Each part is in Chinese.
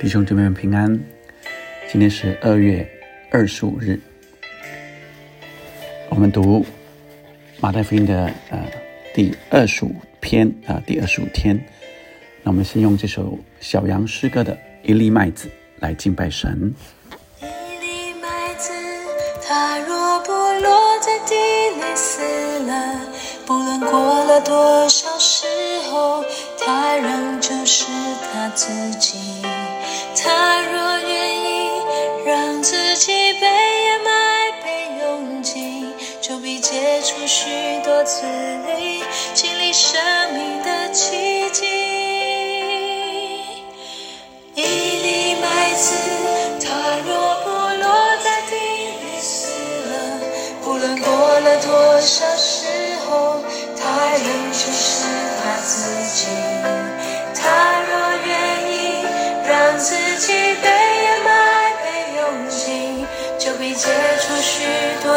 弟兄姊妹们平安。今天是二月二十五日，我们读马太福音的呃第二十五篇啊，第二十五天。那我们先用这首小羊诗歌的《一粒麦子》来敬拜神。一粒麦子，它若不落在地里死了，不论过了多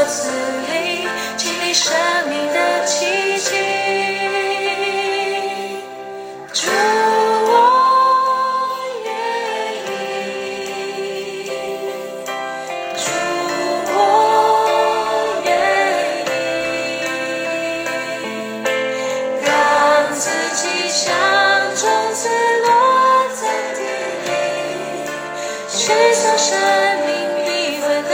我自立经历生命的奇迹，祝我愿意，祝我愿意，让自己像种子落在地里，生长生命缤纷的。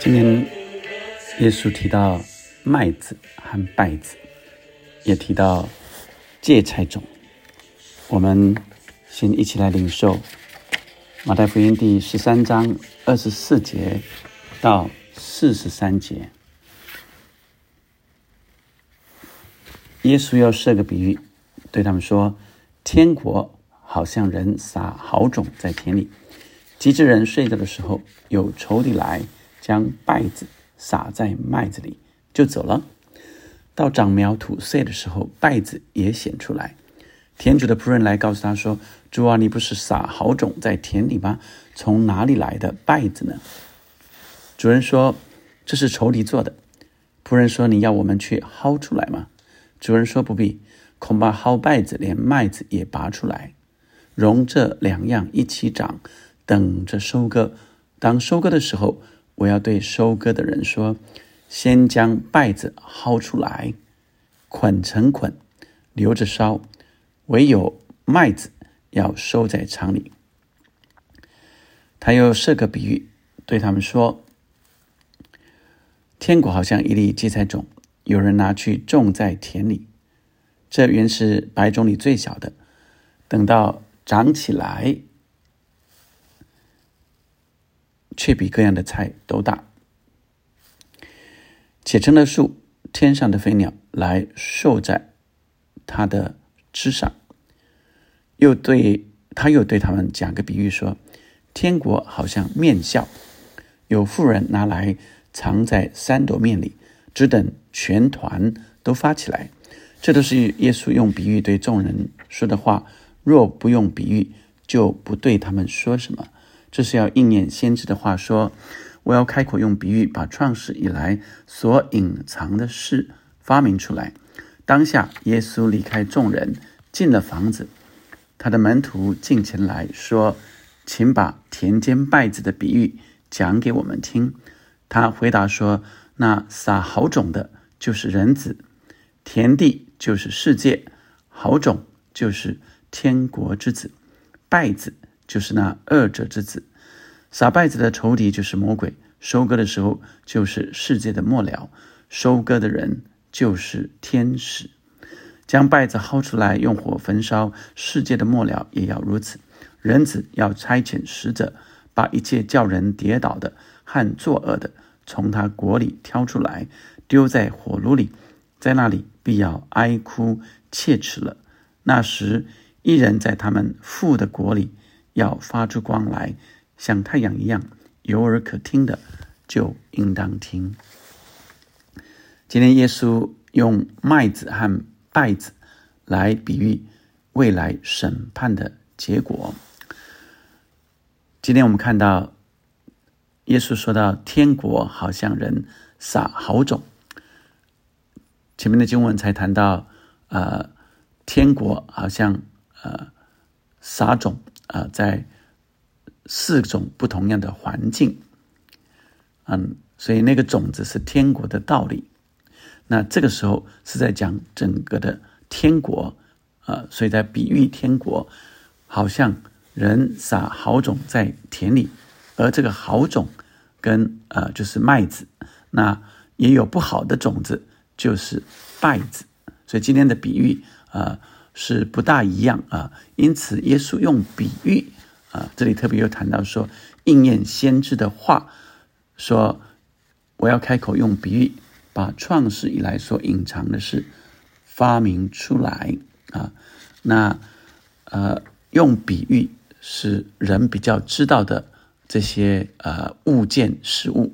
今天耶稣提到麦子和稗子，也提到芥菜种。我们先一起来领受马太福音第十三章二十四节到四十三节。耶稣要设个比喻，对他们说：“天国好像人撒好种在田里，及至人睡着的时候，有仇敌来。”将稗子撒在麦子里，就走了。到长苗吐穗的时候，稗子也显出来。田主的仆人来告诉他说：“主啊，你不是撒好种在田里吗？从哪里来的稗子呢？”主人说：“这是仇敌做的。”仆人说：“你要我们去薅出来吗？”主人说：“不必，恐怕薅稗子连麦子也拔出来，容这两样一起长，等着收割。当收割的时候。”我要对收割的人说：先将稗子薅出来，捆成捆，留着烧；唯有麦子要收在厂里。他又设个比喻，对他们说：天国好像一粒芥菜种，有人拿去种在田里。这原是百种里最小的，等到长起来。却比各样的菜都大，且成了树，天上的飞鸟来受在它的枝上。又对他又对他们讲个比喻说：天国好像面笑，有妇人拿来藏在三朵面里，只等全团都发起来。这都是耶稣用比喻对众人说的话。若不用比喻，就不对他们说什么。这是要应验先知的话说：“我要开口用比喻，把创始以来所隐藏的事发明出来。”当下，耶稣离开众人，进了房子。他的门徒进前来说：“请把田间稗子的比喻讲给我们听。”他回答说：“那撒好种的，就是人子；田地就是世界；好种就是天国之子；稗子。”就是那二者之子，撒稗子的仇敌就是魔鬼。收割的时候就是世界的末了，收割的人就是天使。将败子薅出来，用火焚烧，世界的末了也要如此。人子要差遣使者，把一切叫人跌倒的和作恶的，从他国里挑出来，丢在火炉里，在那里必要哀哭切齿了。那时一人在他们父的国里要发出光来，像太阳一样，有耳可听的就应当听。今天耶稣用麦子和稗子来比喻未来审判的结果。今天我们看到耶稣说到天国好像人撒好种，前面的经文才谈到，呃，天国好像。呃，撒种啊，在四种不同样的环境，嗯，所以那个种子是天国的道理。那这个时候是在讲整个的天国啊，所以在比喻天国，好像人撒好种在田里，而这个好种跟呃就是麦子，那也有不好的种子，就是稗子。所以今天的比喻啊。是不大一样啊，因此耶稣用比喻啊，这里特别又谈到说应验先知的话，说我要开口用比喻，把创世以来所隐藏的事发明出来啊。那呃，用比喻是人比较知道的这些呃物件事物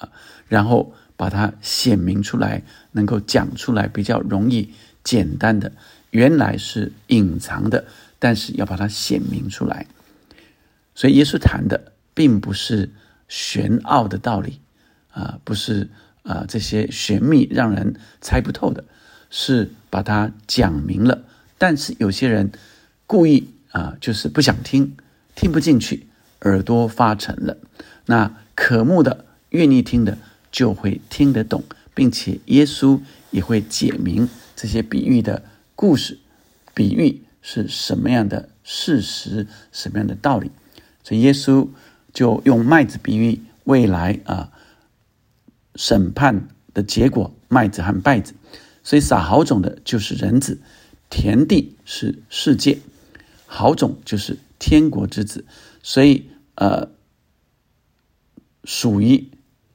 啊，然后把它显明出来，能够讲出来比较容易简单的。原来是隐藏的，但是要把它显明出来。所以耶稣谈的并不是玄奥的道理啊，不是啊这些玄秘让人猜不透的，是把它讲明了。但是有些人故意啊，就是不想听，听不进去，耳朵发沉了。那渴慕的、愿意听的，就会听得懂，并且耶稣也会解明这些比喻的。故事比喻是什么样的事实，什么样的道理？所以耶稣就用麦子比喻未来啊审判的结果，麦子和稗子。所以撒好种的就是人子，田地是世界，好种就是天国之子。所以呃，属于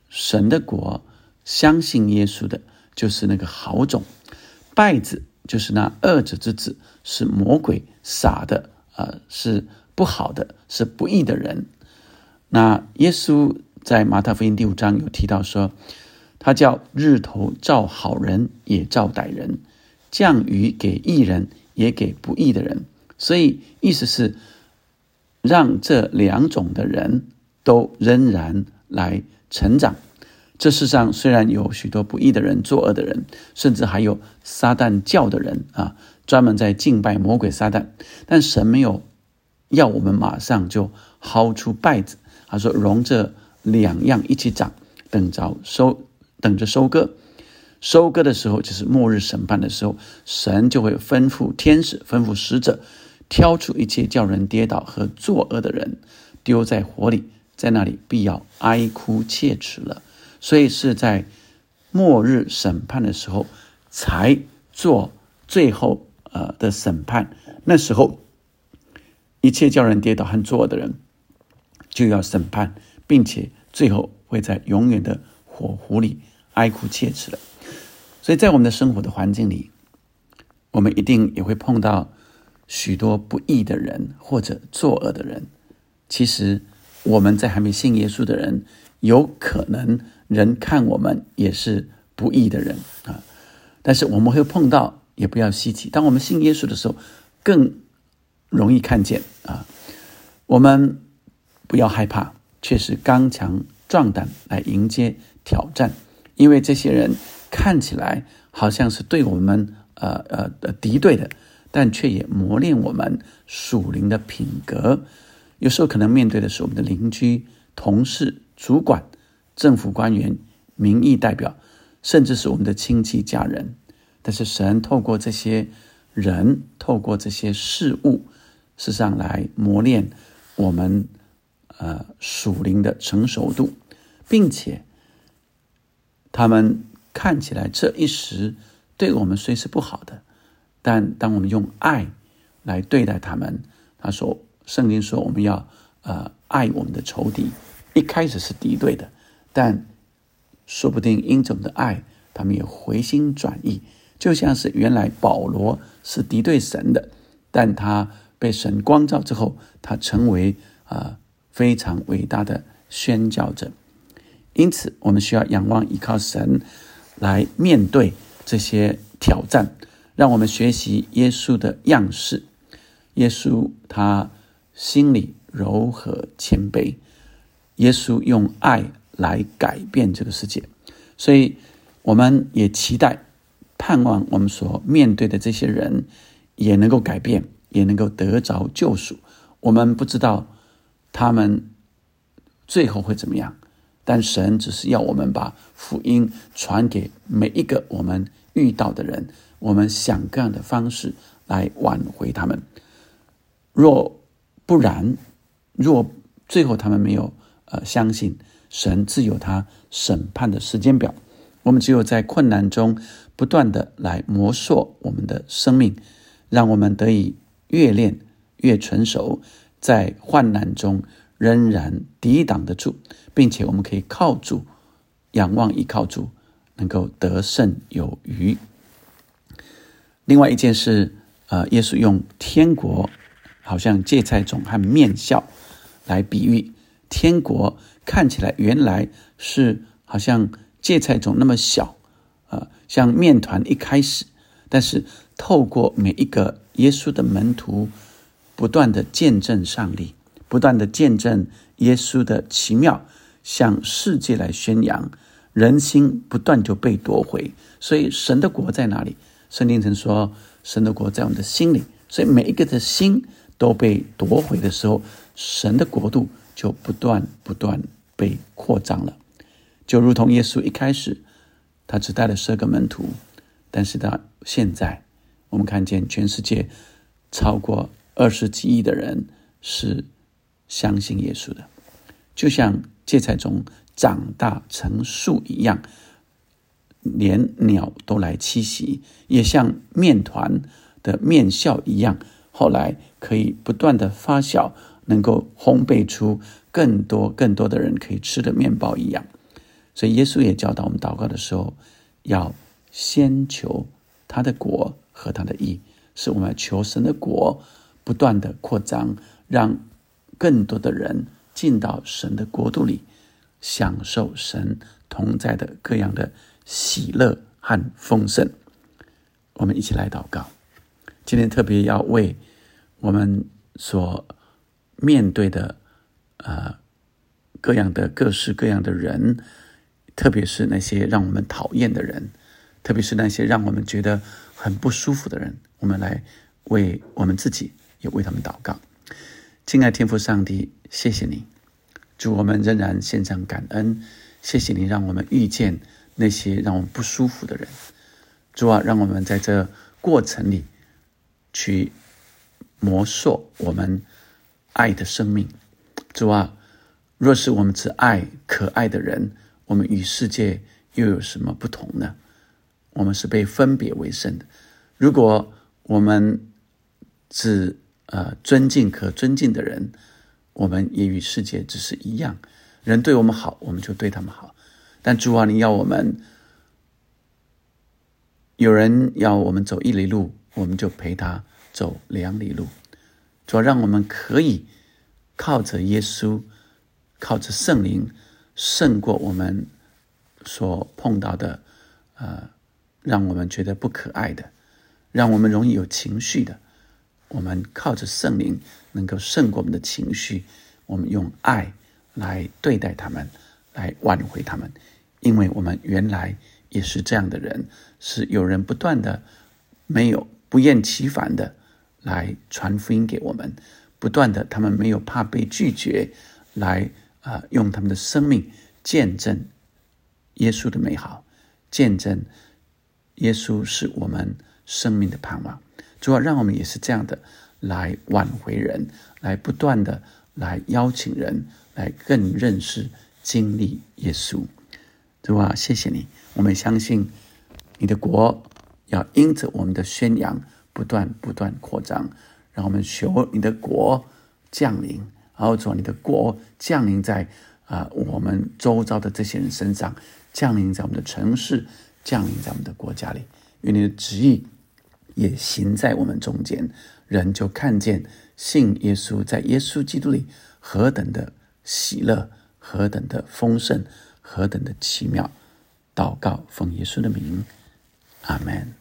神的国，相信耶稣的，就是那个好种，稗子。就是那恶者之子是魔鬼撒的啊，是不好的，是不义的人。那耶稣在马太福音第五章有提到说，他叫日头照好人也照歹人，降雨给义人也给不义的人。所以意思是让这两种的人都仍然来成长。这世上虽然有许多不义的人、作恶的人，甚至还有撒旦教的人啊，专门在敬拜魔鬼撒旦，但神没有要我们马上就薅出稗子，他说容这两样一起长，等着收，等着收割。收割的时候就是末日审判的时候，神就会吩咐天使、吩咐使者，挑出一切叫人跌倒和作恶的人，丢在火里，在那里必要哀哭切齿了。所以是在末日审判的时候才做最后呃的审判，那时候一切叫人跌倒和作恶的人就要审判，并且最后会在永远的火湖里哀哭切齿了。所以在我们的生活的环境里，我们一定也会碰到许多不义的人或者作恶的人。其实我们在还没信耶稣的人，有可能。人看我们也是不义的人啊，但是我们会碰到，也不要稀奇。当我们信耶稣的时候，更容易看见啊。我们不要害怕，却是刚强壮胆来迎接挑战，因为这些人看起来好像是对我们呃呃呃敌对的，但却也磨练我们属灵的品格。有时候可能面对的是我们的邻居、同事、主管。政府官员、民意代表，甚至是我们的亲戚家人，但是神透过这些人，透过这些事物，事实上来磨练我们呃属灵的成熟度，并且他们看起来这一时对我们虽是不好的，但当我们用爱来对待他们，他说圣经说我们要呃爱我们的仇敌，一开始是敌对的。但说不定因着我们的爱，他们也回心转意，就像是原来保罗是敌对神的，但他被神光照之后，他成为啊非常伟大的宣教者。因此，我们需要仰望依靠神来面对这些挑战，让我们学习耶稣的样式。耶稣他心里柔和谦卑，耶稣用爱来改变这个世界，所以我们也期待、盼望我们所面对的这些人也能够改变，也能够得着救赎。我们不知道他们最后会怎么样。但神只是要我们把福音传给每一个我们遇到的人，我们想各样的方式来挽回他们。若不然，若最后他们没有呃相信神自有他审判的时间表，我们只有在困难中不断的来磨塑我们的生命，让我们得以越练越成熟，在患难中。仍然抵挡得住，并且我们可以靠主、仰望、依靠主，能够得胜有余。另外一件事，呃，耶稣用天国好像芥菜种和面笑来比喻天国，看起来原来是好像芥菜种那么小，呃，像面团一开始，但是透过每一个耶稣的门徒不断的见证上帝。不断的见证耶稣的奇妙，向世界来宣扬，人心不断就被夺回。所以神的国在哪里？圣经曾说，神的国在我们的心里。所以每一个的心都被夺回的时候，神的国度就不断不断被扩张了。就如同耶稣一开始，他只带了十二个门徒，但是到现在，我们看见全世界超过二十几亿的人是。相信耶稣的，就像芥菜种长大成树一样，连鸟都来栖息；也像面团的面笑一样，后来可以不断的发酵，能够烘焙出更多更多的人可以吃的面包一样。所以耶稣也教导我们祷告的时候，要先求他的国和他的义，是我们求神的国不断的扩张，让。更多的人进到神的国度里，享受神同在的各样的喜乐和丰盛。我们一起来祷告。今天特别要为我们所面对的呃各样的各式各样的人，特别是那些让我们讨厌的人，特别是那些让我们觉得很不舒服的人，我们来为我们自己也为他们祷告。亲爱天父上帝，谢谢你，祝我们仍然献上感恩。谢谢你让我们遇见那些让我们不舒服的人。主啊，让我们在这过程里去磨塑我们爱的生命。主啊，若是我们只爱可爱的人，我们与世界又有什么不同呢？我们是被分别为圣的。如果我们只呃，尊敬可尊敬的人，我们也与世界只是一样。人对我们好，我们就对他们好。但主啊，你要我们，有人要我们走一里路，我们就陪他走两里路。主要让我们可以靠着耶稣，靠着圣灵，胜过我们所碰到的，呃，让我们觉得不可爱的，让我们容易有情绪的。我们靠着圣灵，能够胜过我们的情绪。我们用爱来对待他们，来挽回他们，因为我们原来也是这样的人。是有人不断的、没有不厌其烦的来传福音给我们，不断的，他们没有怕被拒绝，来啊，用他们的生命见证耶稣的美好，见证耶稣是我们生命的盼望。主要让我们也是这样的来挽回人，来不断的来邀请人来更认识、经历耶稣。主啊，谢谢你，我们相信你的国要因着我们的宣扬不断不断扩张。让我们求你的国降临，然后主，你的国降临在啊我们周遭的这些人身上，降临在我们的城市，降临在我们的国家里。愿你的旨意。也行在我们中间，人就看见信耶稣在耶稣基督里何等的喜乐，何等的丰盛，何等的奇妙。祷告，奉耶稣的名，阿门，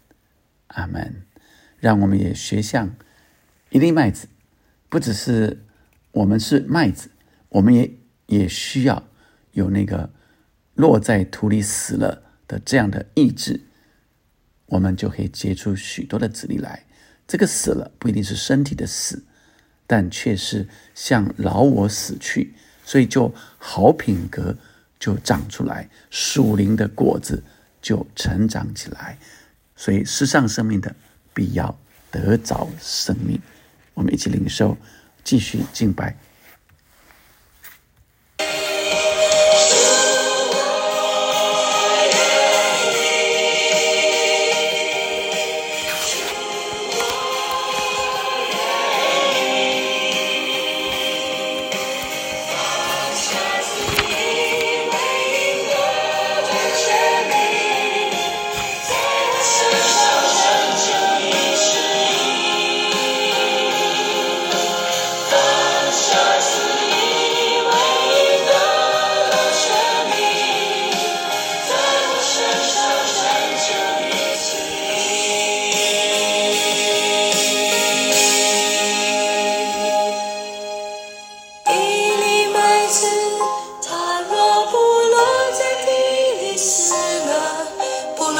阿门。让我们也学像一粒麦子，不只是我们是麦子，我们也也需要有那个落在土里死了的这样的意志，我们就可以结出许多的子粒来。这个死了不一定是身体的死，但却是像老我死去，所以就好品格就长出来，属灵的果子就成长起来。所以世上生命的。必要得着生命，我们一起领受，继续敬拜。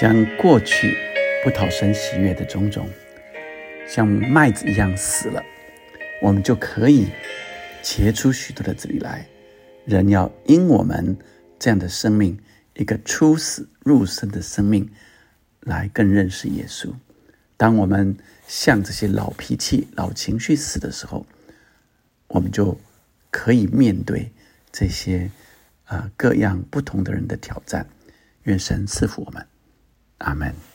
将过去不讨神喜悦的种种，像麦子一样死了，我们就可以结出许多的子粒来。人要因我们这样的生命，一个出死入生的生命，来更认识耶稣。当我们像这些老脾气、老情绪死的时候，我们就可以面对。这些啊，各样不同的人的挑战，愿神赐福我们，阿门。